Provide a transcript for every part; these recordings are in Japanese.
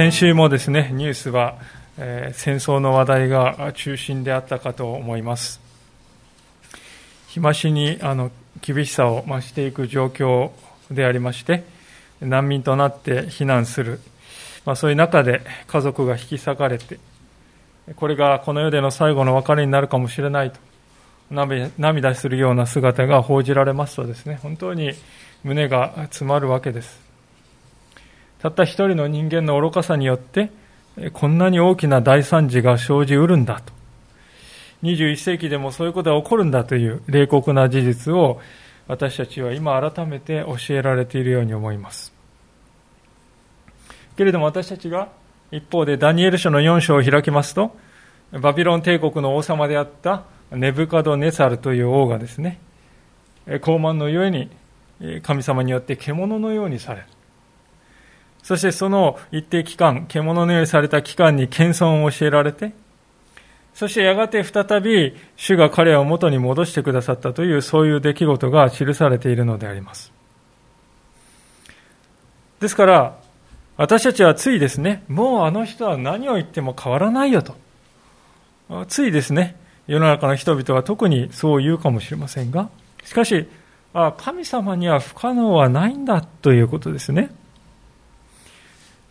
先週もですね、ニュースは、戦争の話題が中心であったかと思います。日増しにあの厳しさを増していく状況でありまして、難民となって避難する、まあ、そういう中で家族が引き裂かれて、これがこの世での最後の別れになるかもしれないと、涙するような姿が報じられますとですね、本当に胸が詰まるわけです。たった一人の人間の愚かさによって、こんなに大きな大惨事が生じうるんだと。21世紀でもそういうことが起こるんだという冷酷な事実を私たちは今改めて教えられているように思います。けれども私たちが一方でダニエル書の4章を開きますと、バビロン帝国の王様であったネブカドネサルという王がですね、高慢のゆえに神様によって獣のようにされる。そしてその一定期間、獣のようにされた期間に謙遜を教えられて、そしてやがて再び主が彼を元に戻してくださったというそういう出来事が記されているのであります。ですから、私たちはついですね、もうあの人は何を言っても変わらないよと。ついですね、世の中の人々は特にそう言うかもしれませんが、しかし、あ神様には不可能はないんだということですね。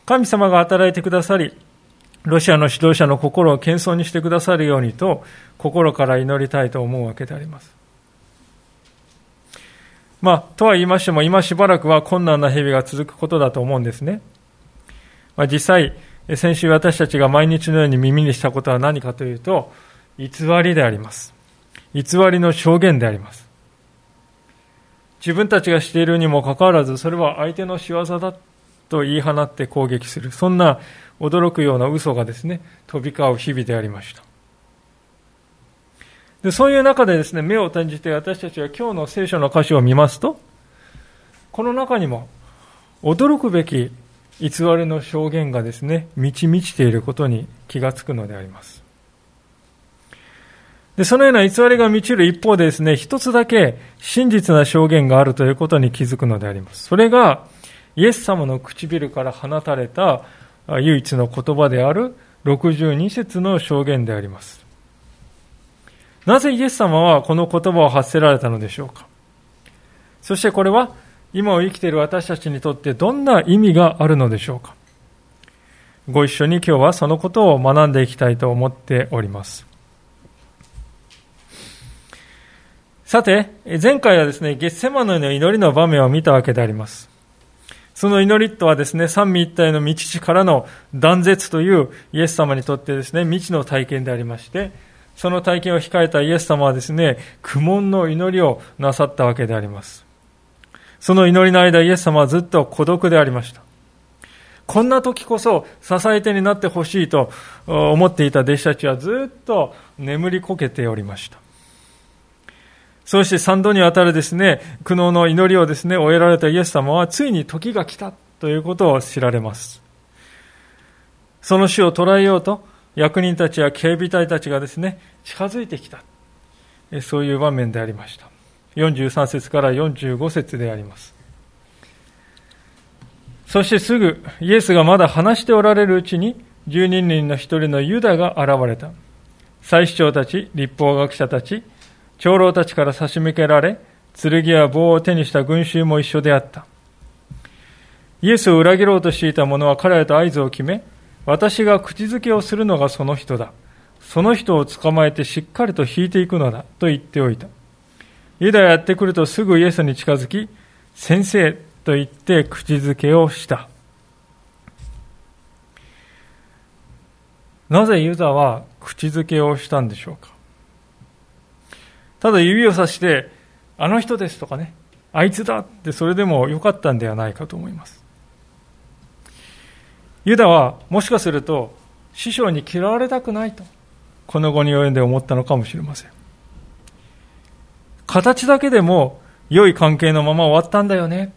神様が働いてくださり、ロシアの指導者の心を謙遜にしてくださるようにと、心から祈りたいと思うわけであります。まあ、とは言いましても、今しばらくは困難な日々が続くことだと思うんですね。まあ、実際、先週私たちが毎日のように耳にしたことは何かというと、偽りであります。偽りの証言であります。自分たちがしているにもかかわらず、それは相手の仕業だと言い放って攻撃する、そんな驚くような嘘がですね、飛び交う日々でありました。でそういう中でですね、目を転じて私たちは今日の聖書の歌詞を見ますと、この中にも驚くべき偽りの証言がですね、満ち満ちていることに気がつくのであります。で、そのような偽りが満ちる一方でですね、一つだけ真実な証言があるということに気づくのであります。それが、イエス様の唇から放たれた唯一の言葉である62節の証言であります。なぜイエス様はこの言葉を発せられたのでしょうか？そしてこれは今を生きている私たちにとってどんな意味があるのでしょうか？ご一緒に今日はそのことを学んでいきたいと思っております。さて、前回はですね、ゲッセマノの祈りの場面を見たわけであります。その祈りとはですね、三位一体の道地からの断絶というイエス様にとってですね、未知の体験でありまして、その体験を控えたイエス様はですね、苦悶の祈りをなさったわけであります。その祈りの間、イエス様はずっと孤独でありました。こんな時こそ支え手になってほしいと思っていた弟子たちはずっと眠りこけておりました。そして三度にわたるですね、苦悩の祈りをですね、終えられたイエス様は、ついに時が来たということを知られます。その死を捉えようと、役人たちや警備隊たちがですね、近づいてきた。そういう場面でありました。43節から45節であります。そしてすぐ、イエスがまだ話しておられるうちに、十人人の一人のユダが現れた。祭司長たち、立法学者たち、長老たちから差し向けられ、剣や棒を手にした群衆も一緒であった。イエスを裏切ろうとしていた者は彼らと合図を決め、私が口づけをするのがその人だ。その人を捕まえてしっかりと引いていくのだ。と言っておいた。ユダやってくるとすぐイエスに近づき、先生と言って口づけをした。なぜユダは口づけをしたんでしょうかただ指をさして、あの人ですとかね、あいつだってそれでもよかったんではないかと思います。ユダはもしかすると師匠に嫌われたくないと、この後に及んで思ったのかもしれません。形だけでも良い関係のまま終わったんだよね、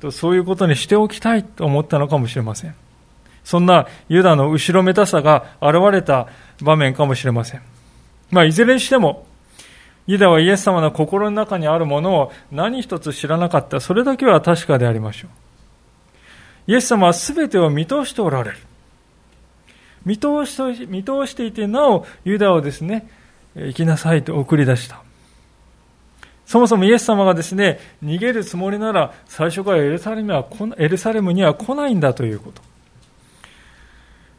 とそういうことにしておきたいと思ったのかもしれません。そんなユダの後ろめたさが現れた場面かもしれません。まあ、いずれにしても、ユダはイエス様の心の中にあるものを何一つ知らなかった。それだけは確かでありましょう。イエス様は全てを見通しておられる。見通し見通していて、なお、ユダをですね、行きなさいと送り出した。そもそもイエス様がですね、逃げるつもりなら、最初からエルサレムはエルサレムには来ないんだということ。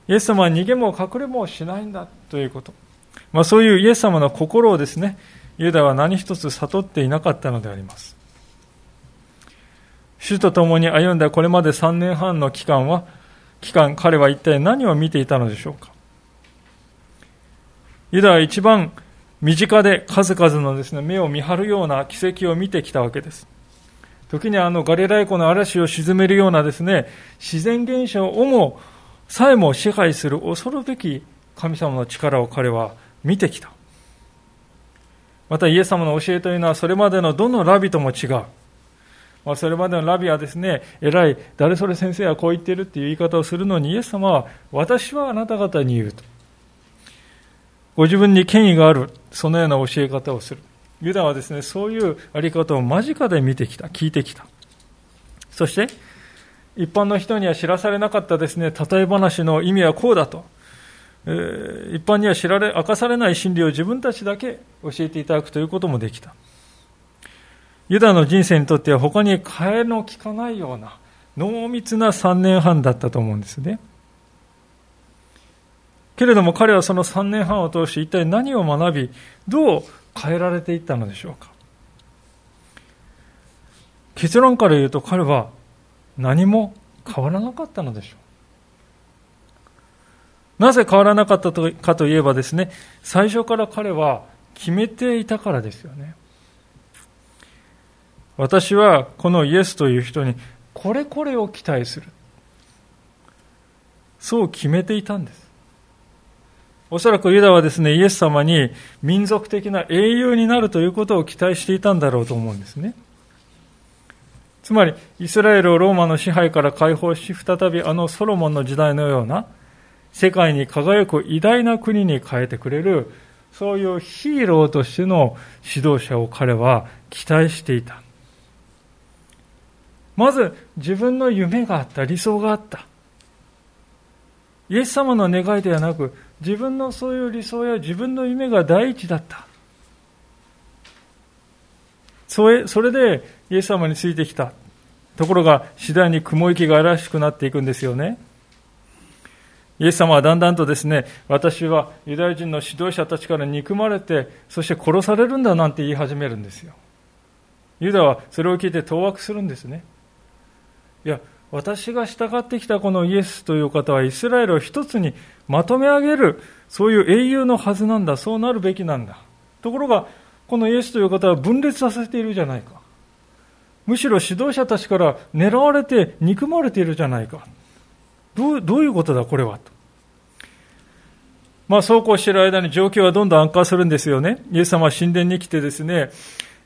イエス様は逃げも隠れもしないんだということ。まあ、そういうイエス様の心をですね、ユダは何一つ悟っていなかったのであります。主と共に歩んだこれまで3年半の期間は、期間、彼は一体何を見ていたのでしょうか。ユダは一番身近で数々のですね、目を見張るような奇跡を見てきたわけです。時にあのガリラヤ湖の嵐を沈めるようなですね、自然現象をもさえも支配する恐るべき神様の力を彼は見てきた。またイエス様の教えというのはそれまでのどのラビとも違う。まあ、それまでのラビはですね、偉い、誰それ先生はこう言ってるっていう言い方をするのに、イエス様は、私はあなた方に言うと。ご自分に権威がある、そのような教え方をする。ユダはですね、そういうあり方を間近で見てきた、聞いてきた。そして、一般の人には知らされなかったですね、例え話の意味はこうだと、えー、一般には知られ、明かされない真理を自分たちだけ教えていただくということもできた。ユダの人生にとっては他に替えの利かないような濃密な3年半だったと思うんですね。けれども彼はその3年半を通して一体何を学び、どう変えられていったのでしょうか。結論から言うと彼は何も変わらなかったのでしょう。なぜ変わらなかったかといえばですね、最初から彼は決めていたからですよね。私はこのイエスという人にこれこれを期待する。そう決めていたんです。おそらくユダはですね、イエス様に民族的な英雄になるということを期待していたんだろうと思うんですね。つまり、イスラエルをローマの支配から解放し、再びあのソロモンの時代のような、世界に輝く偉大な国に変えてくれる、そういうヒーローとしての指導者を彼は期待していた。まず、自分の夢があった、理想があった。イエス様の願いではなく、自分のそういう理想や自分の夢が第一だった。それそれでイエス様についてきた。ところが次第に雲行きが怪しくなっていくんですよね。イエス様はだんだんとですね、私はユダヤ人の指導者たちから憎まれて、そして殺されるんだなんて言い始めるんですよ。ユダはそれを聞いて当惑するんですね。いや、私が従ってきたこのイエスという方はイスラエルを一つにまとめ上げる、そういう英雄のはずなんだ、そうなるべきなんだ。ところが、このイエスという方は分裂させているじゃないか。むしろ指導者たちから狙われて憎まれているじゃないか。どうどういうことだ、これは。と。まあ、そうこうしている間に状況はどんどん悪化するんですよね。イエス様は神殿に来てですね、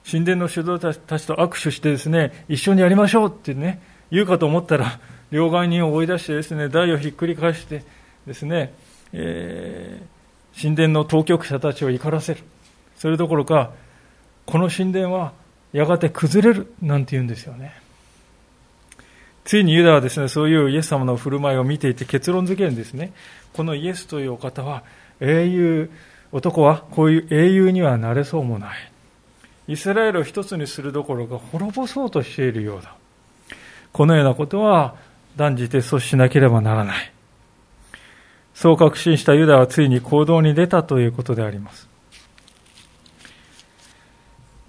神殿の指導たちと握手してですね、一緒にやりましょうってね、言うかと思ったら、両替人を追い出してですね、台をひっくり返してですね、えー、神殿の当局者たちを怒らせる。それどころか、この神殿はやがて崩れるなんて言うんですよね。ついにユダはですね、そういうイエス様の振る舞いを見ていて結論づけるんですね。このイエスというお方は英雄、男はこういう英雄にはなれそうもない。イスラエルを一つにするどころか滅ぼそうとしているようだ。このようなことは断じて阻止しなければならない。そう確信したユダはついに行動に出たということであります。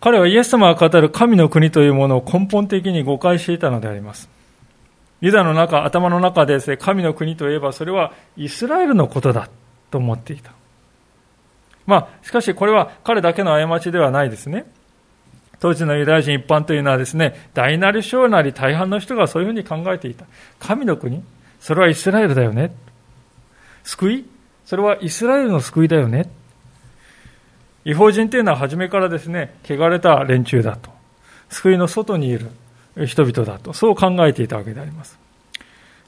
彼はイエス様が語る神の国というものを根本的に誤解していたのであります。ユダの中、頭の中でですね、神の国といえばそれはイスラエルのことだと思っていた。まあ、しかしこれは彼だけの過ちではないですね。当時のユダヤ人一般というのはですね、大なり小なり大半の人がそういうふうに考えていた。神の国それはイスラエルだよね。救いそれはイスラエルの救いだよね。違法人というのは初めからですね、汚れた連中だと。救いの外にいる人々だと。そう考えていたわけであります。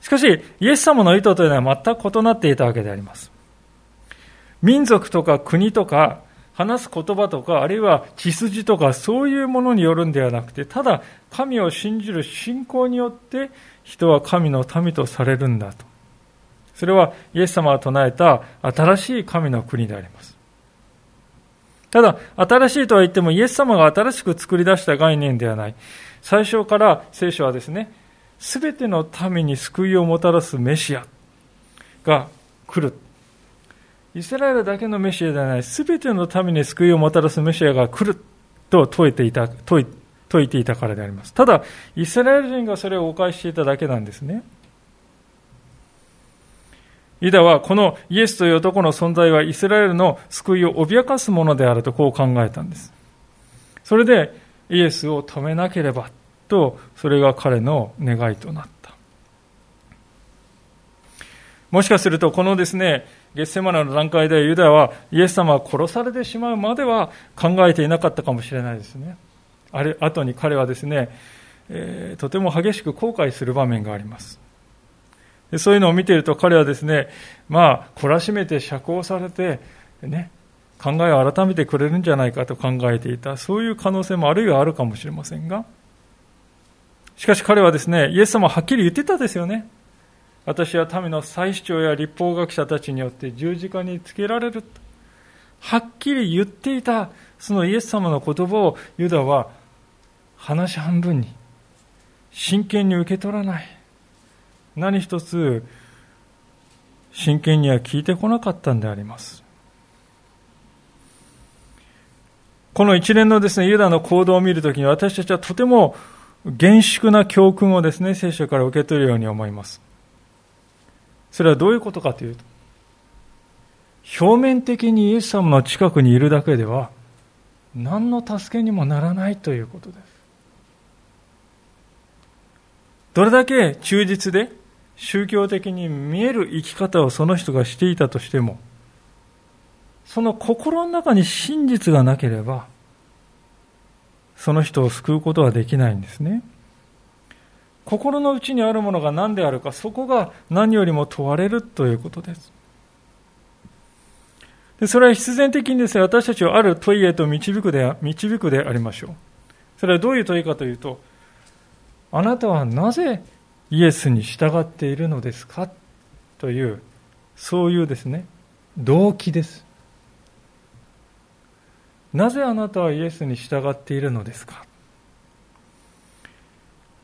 しかし、イエス様の意図というのは全く異なっていたわけであります。民族とか国とか、話す言葉とか、あるいは血筋とか、そういうものによるんではなくて、ただ神を信じる信仰によって人は神の民とされるんだと。それはイエス様が唱えた新しい神の国であります。ただ、新しいとは言ってもイエス様が新しく作り出した概念ではない。最初から聖書はですね、すべての民に救いをもたらすメシアが来る。イスラエルだけのメシアではない、すべての民に救いをもたらすメシアが来ると説いていた、説い説いていたからであります。ただ、イスラエル人がそれを誤解していただけなんですね。ユダはこのイエスという男の存在はイスラエルの救いを脅かすものであるとこう考えたんです。それでイエスを止めなければと、それが彼の願いとなった。もしかするとこのですね、ゲッセマナの段階でユダはイエス様は殺されてしまうまでは考えていなかったかもしれないですね。あれ、後に彼はですね、えー、とても激しく後悔する場面があります。でそういうのを見ていると彼はですね、まあ、懲らしめて釈放されて、ね、考えを改めてくれるんじゃないかと考えていた、そういう可能性もあるいはあるかもしれませんが、しかし彼はですね、イエス様ははっきり言ってたですよね。私は民の祭司長や立法学者たちによって十字架につけられる。はっきり言っていた、そのイエス様の言葉をユダは話半分に真剣に受け取らない。何一つ真剣には聞いてこなかったんであります。この一連のですね、ユダの行動を見るときに私たちはとても厳粛な教訓をですね、聖書から受け取るように思います。それはどういうことかというと、表面的にイエス様の近くにいるだけでは、何の助けにもならないということです。どれだけ忠実で宗教的に見える生き方をその人がしていたとしても、その心の中に真実がなければ、その人を救うことはできないんですね。心の内にあるものが何であるか、そこが何よりも問われるということです。でそれは必然的にですね、私たちをある問いへと導くで導くでありましょう。それはどういう問いかというと、あなたはなぜイエスに従っているのですか？という、そういうですね、動機です。なぜあなたはイエスに従っているのですか？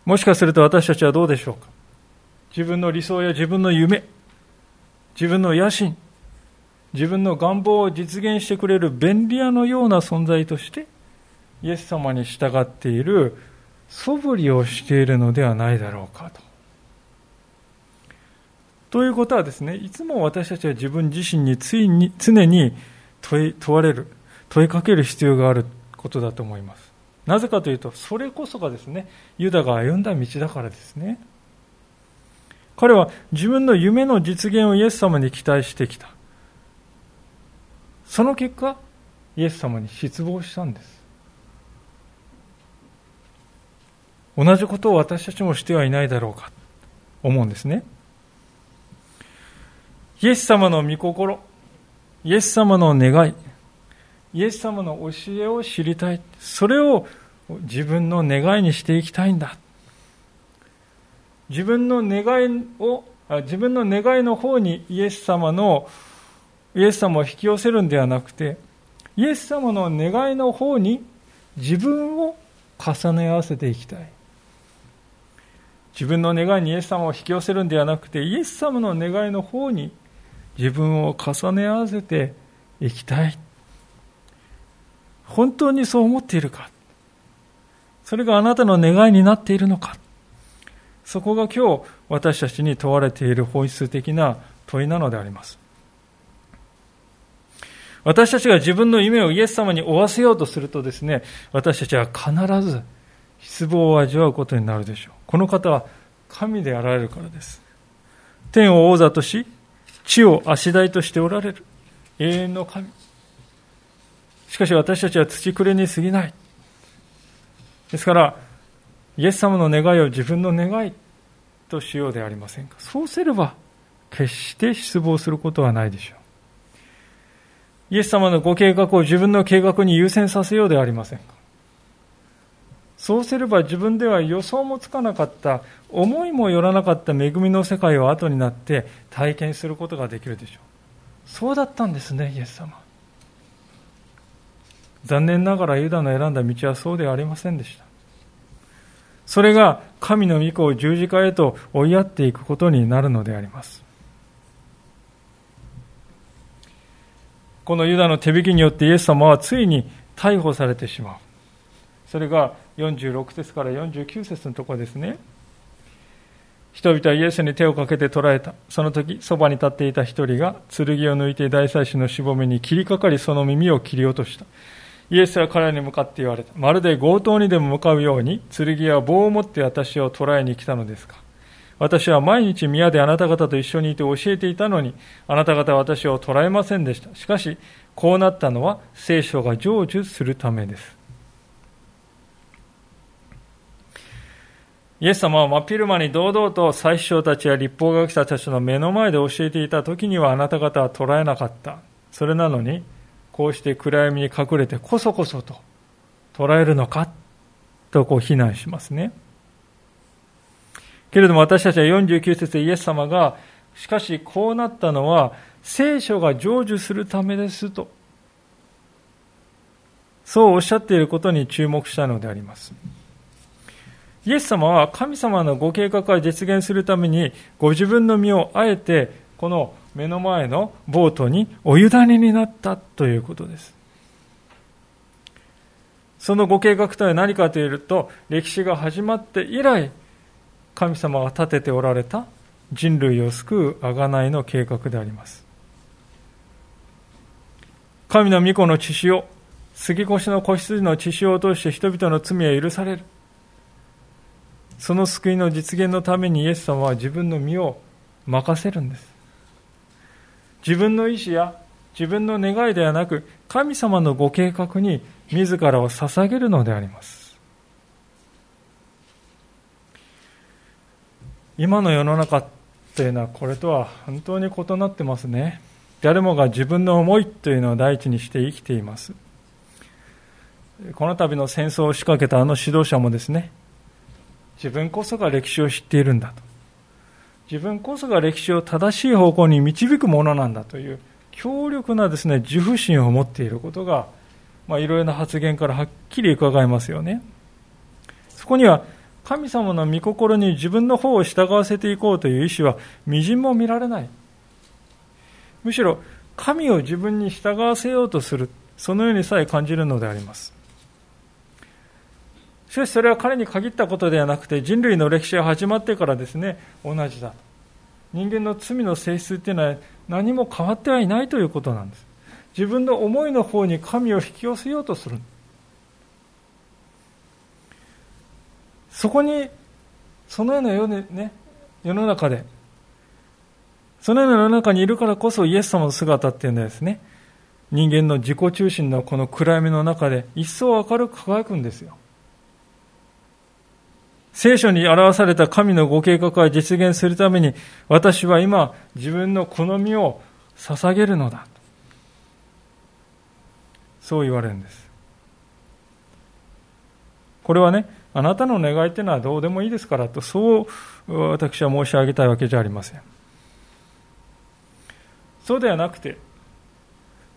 もしかすると私たちはどうでしょうか？自分の理想や自分の夢、自分の野心、自分の願望を実現してくれる便利屋のような存在として、イエス様に従っている素振りをしているのではないだろうかと。ということはですね、いつも私たちは自分自身についに常に問い問われる、問いかける必要があることだと思います。なぜかというと、それこそがですね、ユダが歩んだ道だからですね。彼は自分の夢の実現をイエス様に期待してきた。その結果、イエス様に失望したんです。同じことを私たちもしてはいないだろうか、思うんですね。イエス様の御心、イエス様の願い、イエス様の教えを知りたい。それを自分の願いにしていきたいんだ。自分の願いを、自分の願いの方にイエス様の、イエス様を引き寄せるんではなくて、イエス様の願いの方に自分を重ね合わせていきたい。自分の願いにイエス様を引き寄せるんではなくて、イエス様の願いの方に自分を重ね合わせていきたい。本当にそう思っているかそれがあなたの願いになっているのかそこが今日私たちに問われている本質的な問いなのであります。私たちが自分の夢をイエス様に負わせようとするとですね、私たちは必ず失望を味わうことになるでしょう。この方は神であられるからです。天を王座とし、地を足台としておられる永遠の神。しかし私たちは土くれに過ぎない。ですから、イエス様の願いを自分の願いとしようでありませんか。そうすれば、決して失望することはないでしょう。イエス様のご計画を自分の計画に優先させようではありませんか。そうすれば自分では予想もつかなかった、思いもよらなかった恵みの世界を後になって体験することができるでしょう。そうだったんですね、イエス様。残念ながらユダの選んだ道はそうではありませんでした。それが神の御子を十字架へと追いやっていくことになるのであります。このユダの手引きによってイエス様はついに逮捕されてしまう。それが46節から49節のところですね。人々はイエスに手をかけて捕らえた。その時、そばに立っていた一人が剣を抜いて大祭司のしぼめに切りかかりその耳を切り落とした。イエスは彼らに向かって言われた。まるで強盗にでも向かうように、剣や棒を持って私を捕らえに来たのですか。私は毎日宮であなた方と一緒にいて教えていたのに、あなた方は私を捕らえませんでした。しかし、こうなったのは聖書が成就するためです。イエス様は真っ昼間に堂々と最首たちや立法学者たちの目の前で教えていた時にはあなた方は捉えなかった。それなのに、こうして暗闇に隠れてこそこそと捉えるのかとこう非難しますね。けれども私たちは49節でイエス様が、しかしこうなったのは聖書が成就するためですと、そうおっしゃっていることに注目したのであります。イエス様は神様のご計画が実現するために、ご自分の身をあえて、この目の前のボートにお委ねになったということです。そのご計画とは何かというと、歴史が始まって以来、神様が立てておられた人類を救う贖いの計画であります。神の御子の血潮、杉越の子羊の血潮を通して人々の罪は許される。その救いの実現のためにイエス様は自分の身を任せるんです。自分の意思や自分の願いではなく、神様のご計画に自らを捧げるのであります。今の世の中というのはこれとは本当に異なってますね。誰もが自分の思いというのを第一にして生きています。この度の戦争を仕掛けたあの指導者もですね、自分こそが歴史を知っているんだと。自分こそが歴史を正しい方向に導くものなんだという強力なですね、自負心を持っていることが、まあ、いろいろな発言からはっきり伺えますよね。そこには、神様の御心に自分の方を従わせていこうという意思は、みじんも見られない。むしろ、神を自分に従わせようとする、そのようにさえ感じるのであります。しかしそれは彼に限ったことではなくて人類の歴史が始まってからですね同じだ。人間の罪の性質っていうのは何も変わってはいないということなんです。自分の思いの方に神を引き寄せようとする。そこにそのような世,、ね、世の中でそのような世の中にいるからこそイエス様の姿っていうのはですね。人間の自己中心のこの暗闇の中で一層明るく輝くんですよ。聖書に表された神のご計画が実現するために、私は今、自分の好みを捧げるのだ。そう言われるんです。これはね、あなたの願いっていうのはどうでもいいですからと、そう私は申し上げたいわけじゃありません。そうではなくて、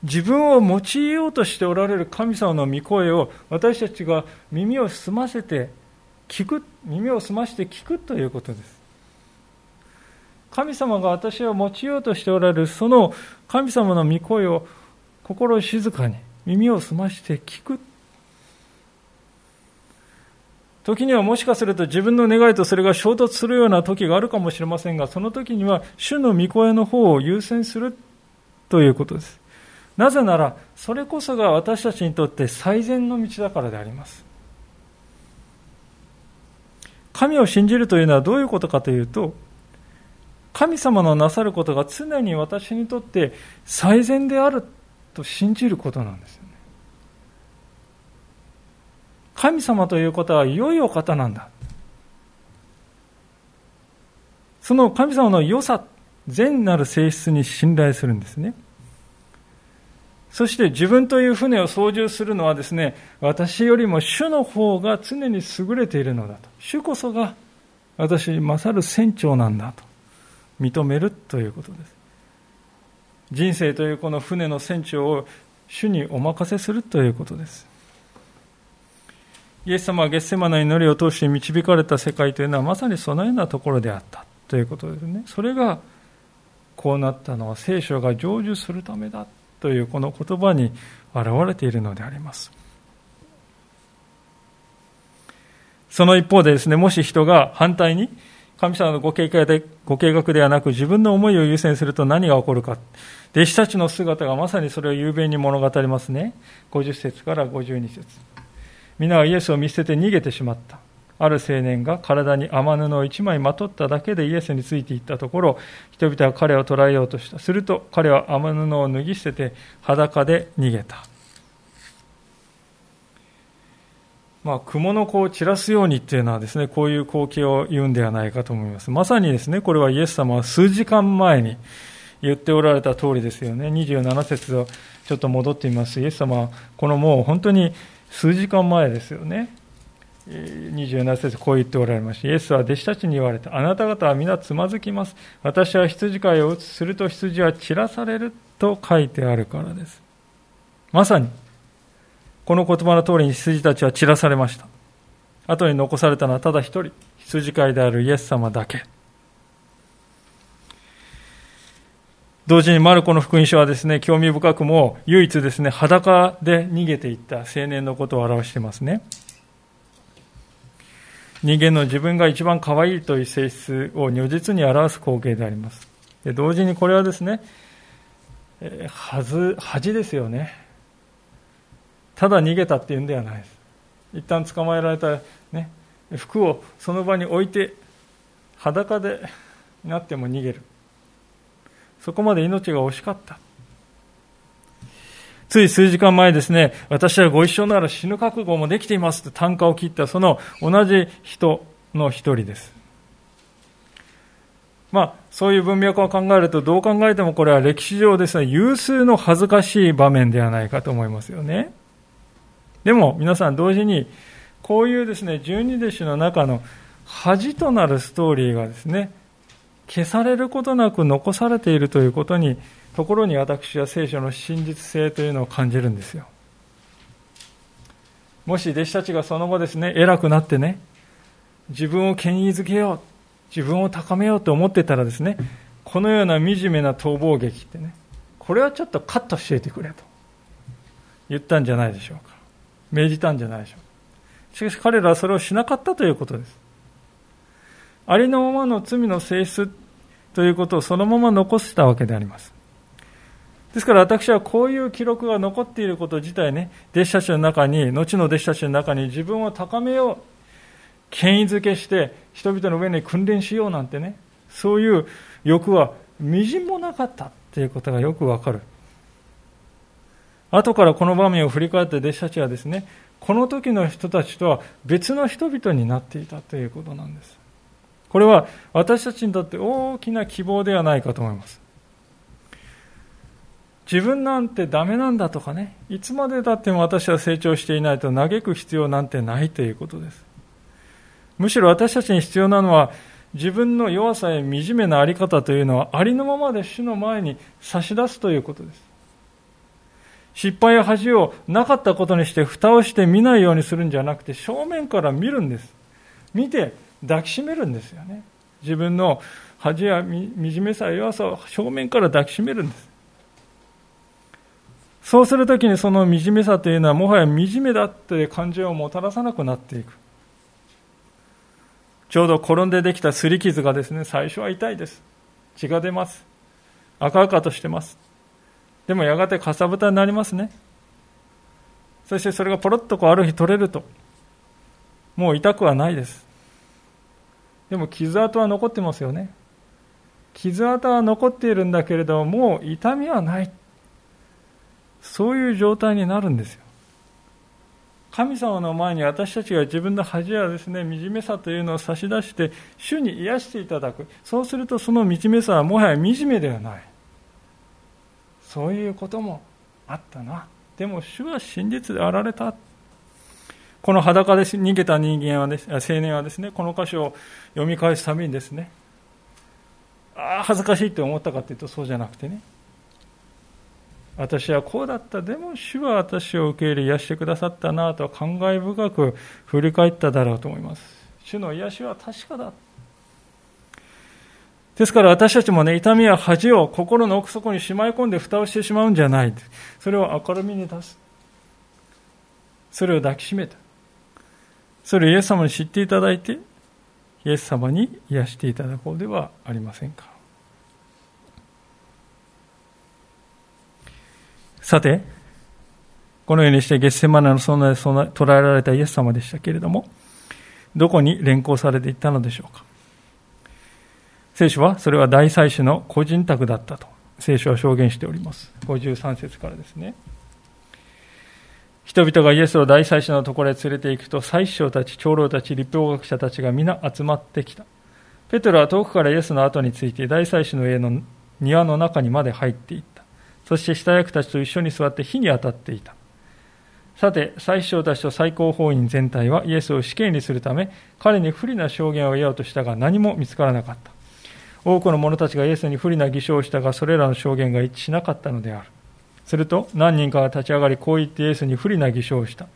自分を用いようとしておられる神様の御声を私たちが耳を澄ませて聞く、耳を澄まして聞くということです。神様が私を用いようとしておられる、その神様の御声を心静かに耳を澄まして聞く。時にはもしかすると自分の願いとそれが衝突するような時があるかもしれませんが、その時には主の御声の方を優先するということです。なぜなら、それこそが私たちにとって最善の道だからであります。神を信じるというのはどういうことかというと、神様のなさることが常に私にとって最善であると信じることなんですよね。神様ということは良いお方なんだ。その神様の良さ、善なる性質に信頼するんですね。そして自分という船を操縦するのはですね、私よりも主の方が常に優れているのだと。主こそが私に勝る船長なんだと認めるということです。人生というこの船の船長を主にお任せするということです。イエス様はゲッセマの祈りを通して導かれた世界というのはまさにそのようなところであったということですね。それがこうなったのは聖書が成就するためだというこの言葉に現れているのであります。その一方でですね、もし人が反対に神様のご計画でご計画ではなく自分の思いを優先すると何が起こるか。弟子たちの姿がまさにそれを雄弁に物語りますね。50節から52節皆はイエスを見捨てて逃げてしまった。ある青年が体に雨布を一枚まとっただけでイエスについていったところ、人々は彼を捕らえようとした。すると彼は雨布を脱ぎ捨てて裸で逃げた。まあ、雲の子を散らすようにっていうのはですね、こういう光景を言うんではないかと思います。まさにですね、これはイエス様は数時間前に言っておられた通りですよね。27節をちょっと戻ってみます。イエス様は、このもう本当に数時間前ですよね。27節こう言っておられました。イエスは弟子たちに言われた。あなた方は皆つまずきます。私は羊飼いを打つ。すると羊は散らされると書いてあるからです。まさに、この言葉の通りに羊たちは散らされました。後に残されたのはただ一人、羊飼いであるイエス様だけ。同時にマルコの福音書はですね、興味深くも唯一ですね、裸で逃げていった青年のことを表してますね。人間の自分が一番可愛いという性質を如実に表す光景であります。で同時にこれはですね、えはず、恥ですよね。ただ逃げたっていうんではないです。一旦捕まえられた、ね、服をその場に置いて、裸でなっても逃げる。そこまで命が惜しかった。つい数時間前ですね、私はご一緒なら死ぬ覚悟もできていますと単価を切ったその同じ人の一人です。まあ、そういう文脈を考えると、どう考えてもこれは歴史上ですね、有数の恥ずかしい場面ではないかと思いますよね。でも、皆さん同時に、こういうですね、十二弟子の中の恥となるストーリーがですね、消されることなく残されているということにところに私は聖書の真実性というのを感じるんですよ。もし弟子たちがその後ですね、偉くなってね、自分を権威づけよう、自分を高めようと思ってたらですね、このような惨めな逃亡劇ってね、これはちょっとカットしていてくれと言ったんじゃないでしょうか。命じたんじゃないでしょうか。しかし彼らはそれをしなかったということです。ありのままの罪の性質ということをそのまま残したわけであります。ですから私はこういう記録が残っていること自体ね、弟子たちの中に、後の弟子たちの中に自分を高めよう、権威づけして人々の上に訓練しようなんてね、そういう欲はみじんもなかったということがよくわかる。後からこの場面を振り返った弟子たちはですね、この時の人たちとは別の人々になっていたということなんです。これは私たちにとって大きな希望ではないかと思います。自分なんてダメなんだとかね、いつまでたっても私は成長していないと嘆く必要なんてないということです。むしろ私たちに必要なのは、自分の弱さや惨めなあり方というのはありのままで主の前に差し出すということです。失敗や恥をなかったことにして蓋をして見ないようにするんじゃなくて正面から見るんです。見て抱きしめるんですよね。自分の恥や惨めさや弱さを正面から抱きしめるんです。そうするときにその惨めさというのはもはや惨めだという感情をもたらさなくなっていく。ちょうど転んでできた擦り傷がですね、最初は痛いです。血が出ます。赤々としてます。でもやがてかさぶたになりますね。そしてそれがポロッとこうある日取れると、もう痛くはないです。でも傷跡は残ってますよね。傷跡は残っているんだけれどももう痛みはないそういう状態になるんですよ。神様の前に私たちが自分の恥やですね惨めさというのを差し出して主に癒していただく。そうするとその惨めさはもはや惨めではない。そういうこともあったな。でも主は真実であられた。この裸で逃げた人間はです青年はですねこの箇所を読み返すたびにですねああ恥ずかしいって思ったかというとそうじゃなくてね。私はこうだった。でも主は私を受け入れ癒してくださったなと感慨深く振り返っただろうと思います。主の癒しは確かだ。ですから私たちもね、痛みや恥を心の奥底にしまい込んで蓋をしてしまうんじゃない。それを明るみに出す。それを抱きしめた。それをイエス様に知っていただいて、イエス様に癒していただこうではありませんか。さて、このようにしてゲッセマナの備え捉えられたイエス様でしたけれども、どこに連行されていったのでしょうか。聖書はそれは大祭司の個人宅だったと聖書は証言しております。53節からですね。人々がイエスを大祭司のところへ連れて行くと、祭司長たち、長老たち、立法学者たちが皆集まってきた。ペトロは遠くからイエスの後について大祭司の家の庭の中にまで入っていった。そして下役たちと一緒に座って火に当たっていた。さて、最首長たちと最高法院全体はイエスを死刑にするため、彼に不利な証言を得ようとしたが何も見つからなかった。多くの者たちがイエスに不利な偽証をしたが、それらの証言が一致しなかったのである。すると、何人かが立ち上がり、こう言ってイエスに不利な偽証をした。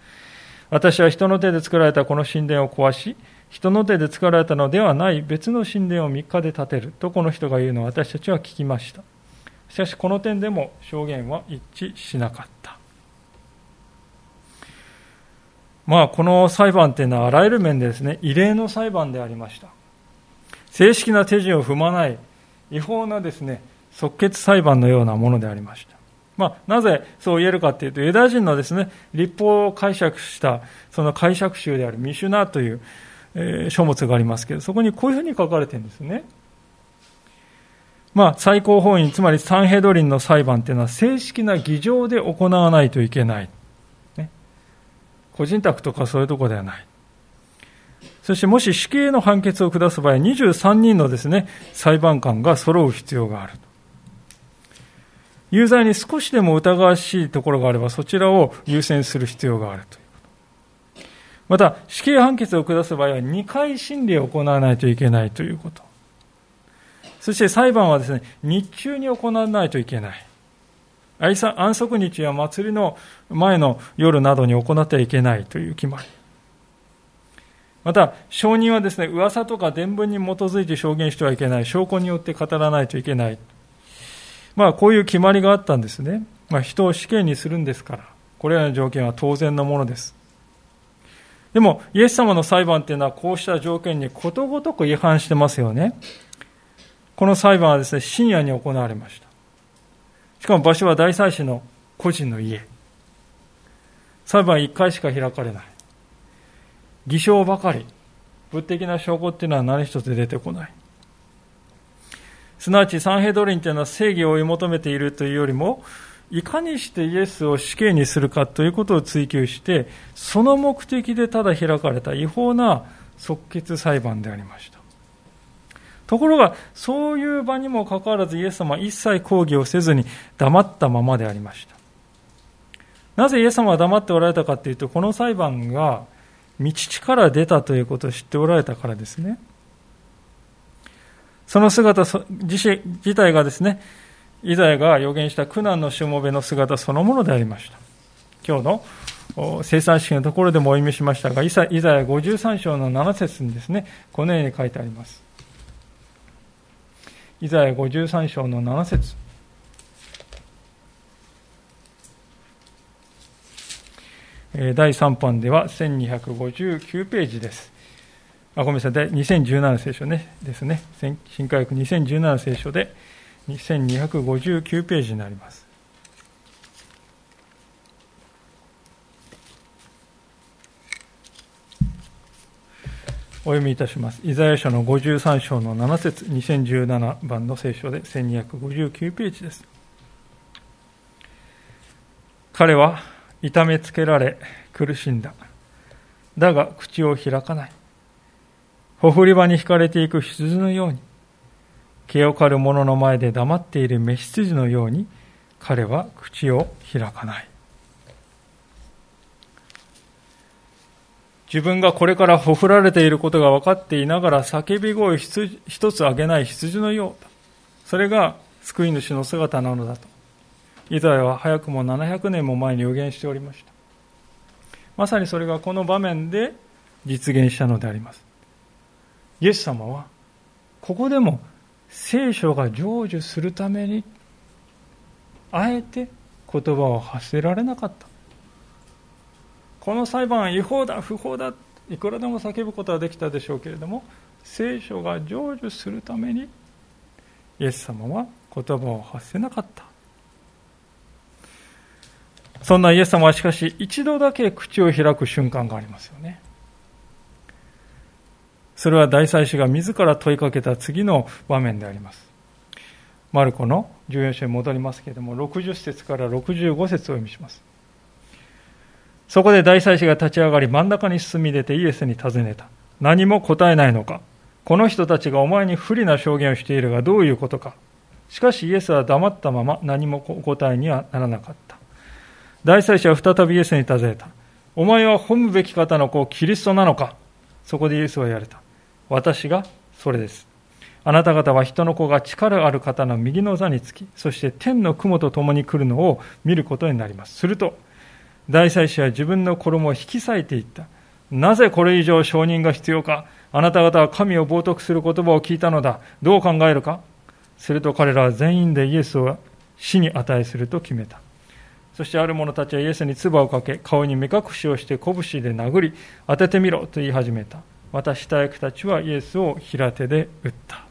私は人の手で作られたこの神殿を壊し、人の手で作られたのではない別の神殿を3日で建てるとこの人が言うのを私たちは聞きました。しかしこの点でも証言は一致しなかった。まあ、この裁判というのはあらゆる面でですね、異例の裁判でありました。正式な手順を踏まない違法なですね、即決裁判のようなものでありました。まあ、なぜそう言えるかというと、ユダヤ人のですね、立法を解釈したその解釈集であるミシュナという、えー、書物がありますけど、そこにこういうふうに書かれてるんですね。まあ、最高法院、つまりサンヘドリンの裁判というのは正式な議場で行わないといけない。ね、個人宅とかそういうところではない。そしてもし死刑の判決を下す場合、23人のですね、裁判官が揃う必要がある。有罪に少しでも疑わしいところがあれば、そちらを優先する必要があるということ。また、死刑判決を下す場合は2回審理を行わないといけないということ。そして裁判はですね、日中に行わないといけない。安息日や祭りの前の夜などに行ってはいけないという決まり。また、証人はですね、噂とか伝聞に基づいて証言してはいけない。証拠によって語らないといけない。まあ、こういう決まりがあったんですね。まあ、人を死刑にするんですから、これらの条件は当然のものです。でも、イエス様の裁判っていうのはこうした条件にことごとく違反してますよね。この裁判はですね、深夜に行われました。しかも場所は大祭司の個人の家。裁判1回しか開かれない。偽証ばかり。物的な証拠っていうのは何一つ出てこない。すなわちサンヘドリンというのは正義を追い求めているというよりも、いかにしてイエスを死刑にするかということを追求して、その目的でただ開かれた違法な即決裁判でありました。ところが、そういう場にもかかわらずイエス様は一切抗議をせずに黙ったままでありました。なぜイエス様は黙っておられたかというと、この裁判が道地から出たということを知っておられたからですね。その姿自自体がですね、イザヤが予言した苦難のしもべの姿そのものでありました。今日の生産式のところでもお読みしましたが、イザヤ53章の7節にですね、このように書いてあります。イザヤ53章の7節第3版では1259ページです。あごめんなさい、2017聖書ねですね。新科学2017聖書で2259ページになります。お読みいたします。イザヤ書の53章の7節2017番の聖書で1259ページです。彼は痛めつけられ苦しんだ。だが口を開かない。ほふり場に引かれていく羊のように、毛を刈る者の前で黙っている雌羊のように、彼は口を開かない。自分がこれからほふられていることが分かっていながら叫び声一つ上げない羊のようだ。それが救い主の姿なのだと。イザヤは早くも700年も前に予言しておりました。まさにそれがこの場面で実現したのであります。イエス様は、ここでも聖書が成就するために、あえて言葉を発せられなかった。この裁判は違法だ、不法だ、いくらでも叫ぶことはできたでしょうけれども、聖書が成就するために、イエス様は言葉を発せなかった。そんなイエス様はしかし一度だけ口を開く瞬間がありますよね。それは大祭司が自ら問いかけた次の場面であります。マルコの14章に戻りますけれども、60節から65節を読みします。そこで大祭司が立ち上がり、真ん中に進み出てイエスに尋ねた。何も答えないのかこの人たちがお前に不利な証言をしているがどういうことかしかしイエスは黙ったまま何もお答えにはならなかった。大祭司は再びイエスに尋ねた。お前は褒むべき方の子、キリストなのかそこでイエスは言われた。私がそれです。あなた方は人の子が力ある方の右の座につき、そして天の雲と共に来るのを見ることになります。すると、大祭司は自分の衣を引き裂いていった。なぜこれ以上承認が必要かあなた方は神を冒涜する言葉を聞いたのだ。どう考えるかすると彼らは全員でイエスを死に値すると決めた。そしてある者たちはイエスに唾をかけ、顔に目隠しをして拳で殴り、当ててみろと言い始めた。また下役たちはイエスを平手で撃った。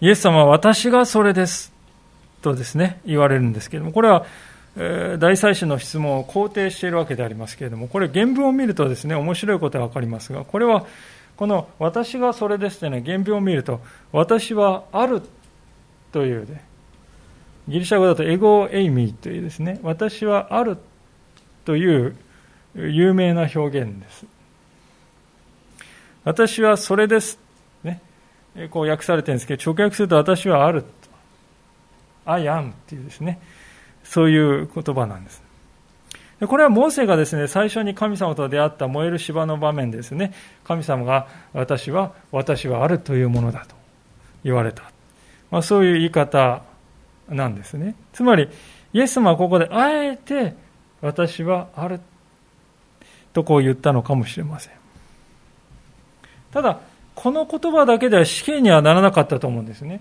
イエス様は私がそれです。とですね、言われるんですけれども、これは、えー、大祭司の質問を肯定しているわけでありますけれども、これ原文を見るとですね、面白いことがわかりますが、これは、この私がそれですというのは原文を見ると、私はあるというね、ギリシャ語だとエゴエイミーというですね、私はあるという有名な表現です。私はそれです。ね。こう訳されてるんですけど、直訳すると私はある。I am っていうですね、そういう言葉なんです。これはモーセがですね、最初に神様と出会った燃える芝の場面ですね、神様が私は、私はあるというものだと言われた。まあ、そういう言い方なんですね。つまり、イエス様はここであえて私はあるとこう言ったのかもしれません。ただ、この言葉だけでは死刑にはならなかったと思うんですね。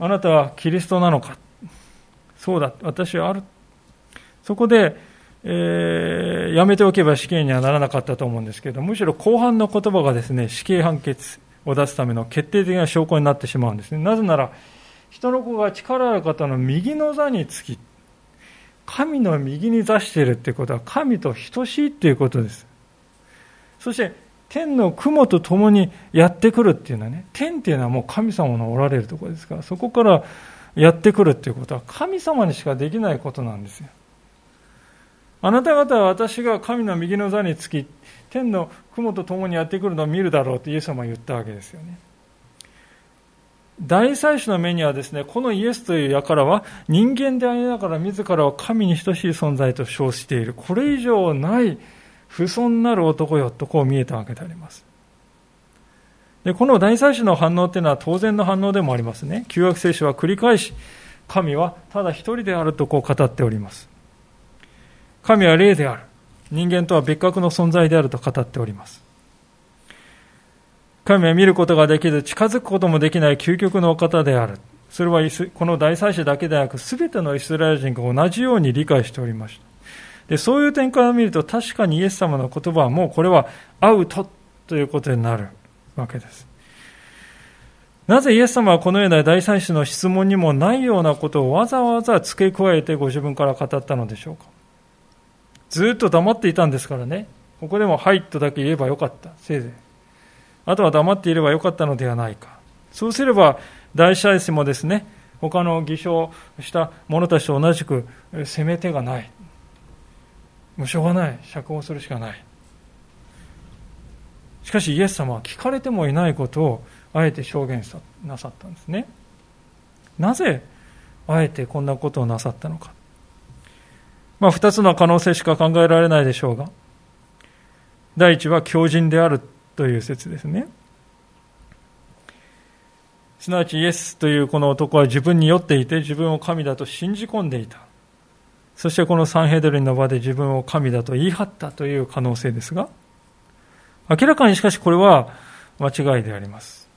あなたはキリストなのか？そうだ、私はある。そこで、えー、やめておけば死刑にはならなかったと思うんですけど、むしろ後半の言葉がですね、死刑判決を出すための決定的な証拠になってしまうんですね。なぜなら、人の子が力ある方の右の座につき、神の右に座しているということは、神と等しいということです。そして、天の雲と共にやってくるっていうのはね、天っていうのはもう神様のおられるところですから、そこからやってくるっていうことは神様にしかできないことなんですよ。あなた方は私が神の右の座につき、天の雲と共にやってくるのを見るだろうとイエス様は言ったわけですよね。大祭司の目にはですね、このイエスという輩は人間でありながら自らを神に等しい存在と称している。これ以上ない不尊なる男よとこう見えたわけであります。で、この大祭司の反応っていうのは当然の反応でもありますね。旧約聖書は繰り返し、神はただ一人であるとこう語っております。神は霊である。人間とは別格の存在であると語っております。神は見ることができず、近づくこともできない究極のお方である。それはこの大祭司だけでなく、すべてのイスラエル人が同じように理解しておりました。でそういう点から見ると、確かにイエス様の言葉はもうこれはアウトということになるわけです。なぜイエス様はこのような大祭司の質問にもないようなことをわざわざ付け加えてご自分から語ったのでしょうかずっと黙っていたんですからね。ここでもはいとだけ言えばよかった。せいぜい。あとは黙っていればよかったのではないか。そうすれば、大祭司もですね、他の偽証した者たちと同じく攻め手がない。もうしょうがない。釈放するしかない。しかしイエス様は聞かれてもいないことをあえて証言なさったんですね。なぜあえてこんなことをなさったのか。まあ、二つの可能性しか考えられないでしょうが、第一は強靭であるという説ですね。すなわちイエスというこの男は自分に酔っていて自分を神だと信じ込んでいた。そしてこのサンヘドリンの場で自分を神だと言い張ったという可能性ですが、明らかにしかしこれは間違いであります。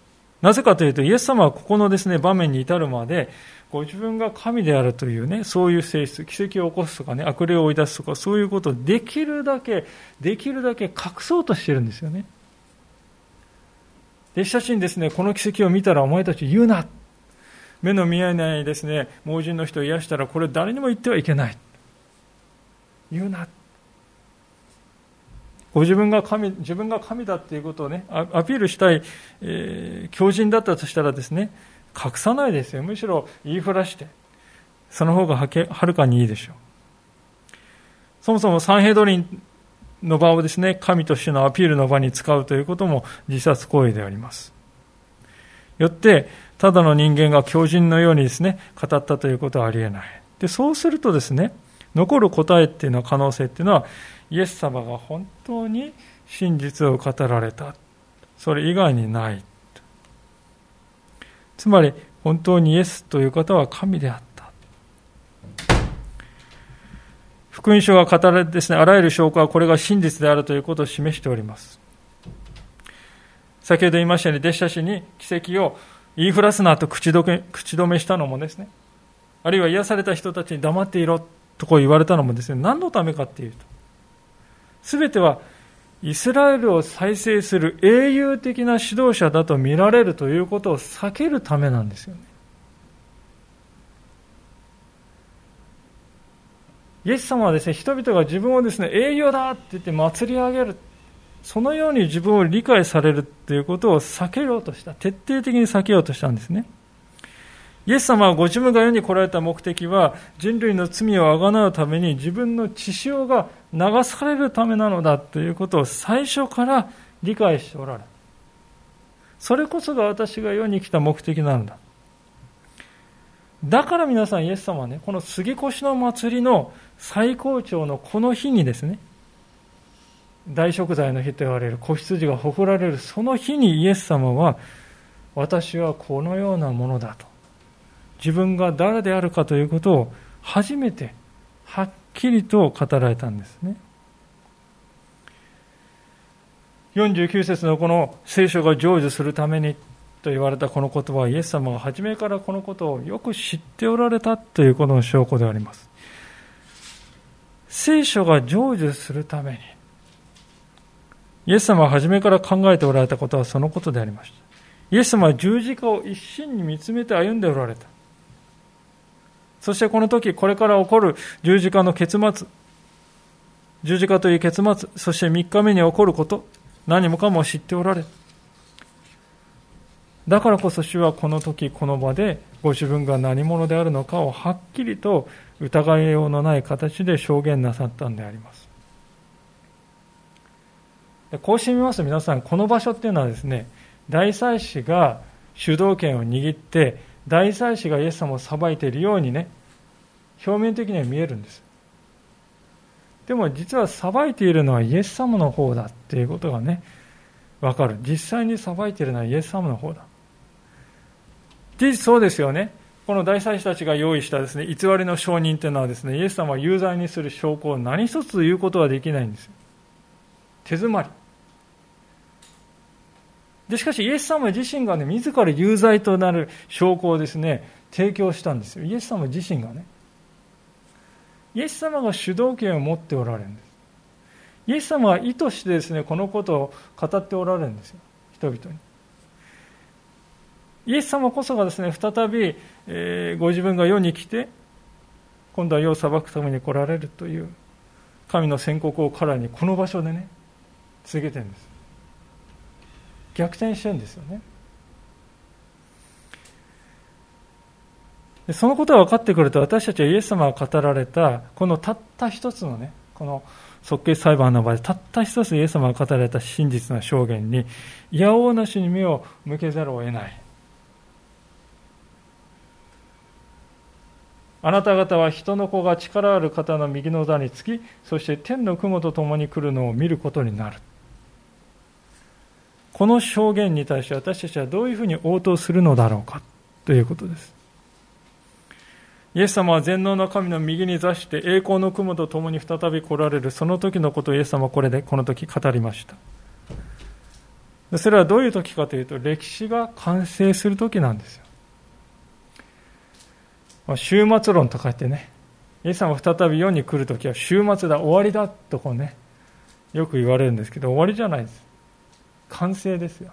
なぜかというと、イエス様はここのですね、場面に至るまで、ご自分が神であるというね、そういう性質、奇跡を起こすとかね、悪霊を追い出すとか、そういうことをできるだけ、できるだけ隠そうとしてるんですよね。弟子たちにですね、この奇跡を見たらお前たち言うな。目の見えないですね、盲人の人を癒したらこれ誰にも言ってはいけない。言うな。ご自分が神、自分が神だっていうことをね、アピールしたい、えー、強人だったとしたらですね、隠さないですよ。むしろ言いふらして、その方がはけはるかにいいでしょう。そもそもサンヘドリンの場をですね、神としてのアピールの場に使うということも自殺行為であります。よって、ただの人間が狂人のようにですね、語ったということはありえない。で、そうするとですね、残る答えっていうのは可能性っていうのは、イエス様が本当に真実を語られた。それ以外にない。つまり、本当にイエスという方は神であった。福音書が語られですね、あらゆる証拠はこれが真実であるということを示しております。先ほど言いましたように、弟子たちに奇跡を言いふらすなと口どけ口止めしたのもですね、あるいは癒された人たちに黙っていろとこ言われたのもですね、何のためかっていうと、すべてはイスラエルを再生する英雄的な指導者だと見られるということを避けるためなんですよね。イエス様はですね、人々が自分をですね、英雄だって言って祭り上げる。そのように自分を理解されるということを避けようとした。徹底的に避けようとしたんですね。イエス様はご自分が世に来られた目的は人類の罪をあがなうために自分の血潮が流されるためなのだということを最初から理解しておられる。それこそが私が世に来た目的なのだ。だから皆さんイエス様はね、この杉越の祭りの最高潮のこの日にですね、大食材の日と言われる子羊が誇られるその日にイエス様は私はこのようなものだと自分が誰であるかということを初めてはっきりと語られたんですね。49節のこの聖書が成就するためにと言われたこの言葉はイエス様が初めからこのことをよく知っておられたということの証拠であります。聖書が成就するためにイエス様は初めから考えておられたことはそのことでありました。イエス様は十字架を一心に見つめて歩んでおられた。そしてこの時、これから起こる十字架の結末、十字架という結末、そして3日目に起こること、何もかも知っておられる。だからこそ主はこの時、この場でご自分が何者であるのかをはっきりと疑いようのない形で証言なさったんであります。こうしてみますと皆さん、この場所っていうのはですね、大祭司が主導権を握って大祭司がイエス様を裁いているようにね表面的には見えるんです。でも実は裁いているのはイエス様の方だっていうことがねわかる。実際に裁いているのはイエス様の方だ。事実そうですよね。この大祭司たちが用意したですね偽りの証人というのはですねイエス様を有罪にする証拠を何一つ言うことはできないんです手詰まり。でしかしイエス様自身がね自ら有罪となる証拠をですね提供したんですよ。イエス様自身がね。イエス様が主導権を持っておられるんです。イエス様は意図してですねこのことを語っておられるんですよ。人々に。イエス様こそがですね再び、えー、ご自分が世に来て今度は世を裁くために来られるという神の宣告を彼らにこの場所でね続けてるんです。逆転してるんですよね。でそのことが分かってくると私たちはイエス様が語られたこのたった一つのねこの即決裁判の場でたった一つイエス様が語られた真実な証言にいやおうなしに目を向けざるを得ない。あなた方は人の子が力ある方の右の座につきそして天の雲と共に来るのを見ることになる。この証言に対して私たちはどういうふうに応答するのだろうか？ということです。イエス様は全能の神の右に座して栄光の雲と共に再び来られる。その時のことをイエス様はこれでこの時語りました。それはどういう時かというと歴史が完成する時なんですよ。ま終末論とか言ってねイエス様が再び世に来る時は終末だ終わりだとこうねよく言われるんですけど終わりじゃないです。完成ですよ。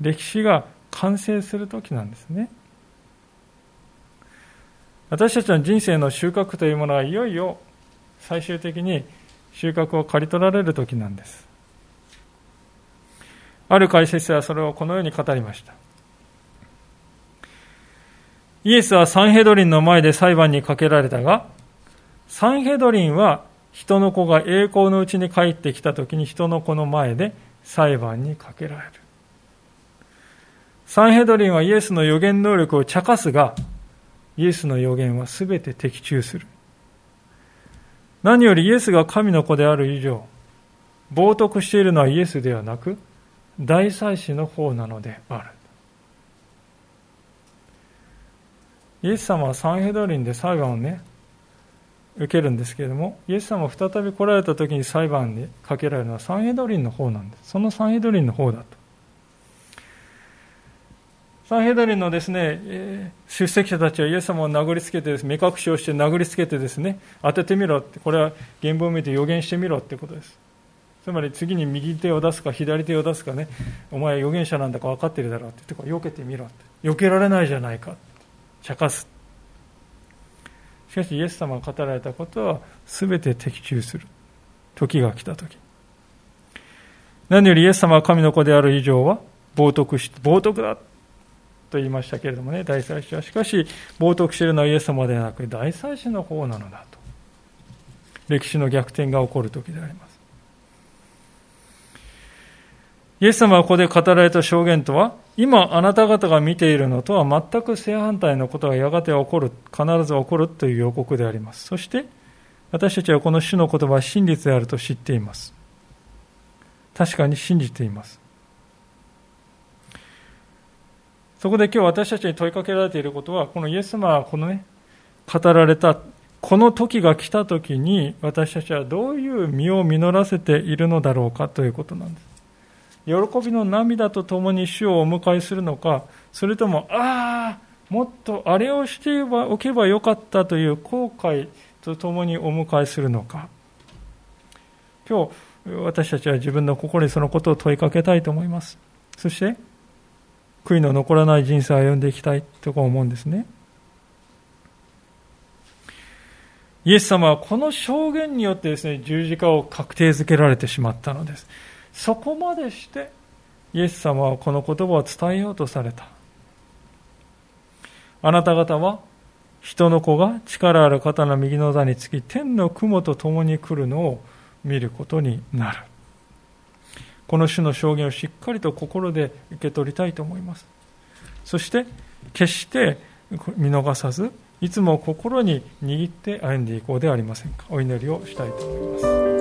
歴史が完成する時なんですね。私たちの人生の収穫というものはいよいよ最終的に収穫を刈り取られる時なんです。ある解説者はそれをこのように語りました。イエスはサンヘドリンの前で裁判にかけられたがサンヘドリンは人の子が栄光のうちに帰ってきた時に人の子の前で裁判にかけられるサンヘドリンはイエスの予言能力を茶化すがイエスの予言は全て的中する。何よりイエスが神の子である以上、冒涜しているのはイエスではなく、大祭司の方なのである。イエス様はサンヘドリンで裁判をね、受けるんですけれども、イエス様が再び来られた時に裁判にかけられるのはサンヘドリンの方なんです。そのサンヘドリンの方だと。サンヘドリンのですね、出席者たちはイエス様を殴りつけてです、目隠しをして殴りつけてですね、当ててみろって、これは原文を見て予言してみろってことです。つまり次に右手を出すか左手を出すかね、お前は預言者なんだか分かってるだろうって言って、避けてみろって。避けられないじゃないか。茶化す。しかしイエス様が語られたことは全て的中する。時が来た時。何よりイエス様は神の子である以上は、冒涜し、冒涜だと言いましたけれどもね、大祭司は。しかし、冒涜しているのはイエス様ではなく、大祭司の方なのだと。歴史の逆転が起こる時であります。イエス様がここで語られた証言とは、今あなた方が見ているのとは全く正反対のことがやがて起こる、必ず起こるという予告であります。そして、私たちはこの主の言葉は真実であると知っています。確かに信じています。そこで今日私たちに問いかけられていることは、このイエス様はこのね、語られた、この時が来た時に私たちはどういう身を実らせているのだろうかということなんです。喜びの涙とともに主をお迎えするのか、それとも、ああ、もっとあれをしておけばよかったという後悔とともにお迎えするのか。今日、私たちは自分の心にそのことを問いかけたいと思います。そして、悔いの残らない人生を歩んでいきたいと思うんですね。イエス様はこの証言によってですね、十字架を確定づけられてしまったのです。そこまでして、イエス様はこの言葉を伝えようとされた。あなた方は、人の子が力ある方の右の座につき、天の雲と共に来るのを見ることになる。この種の証言をしっかりと心で受け取りたいと思います。そして、決して見逃さず、いつも心に握って歩んでいこうではありませんか。お祈りをしたいと思います。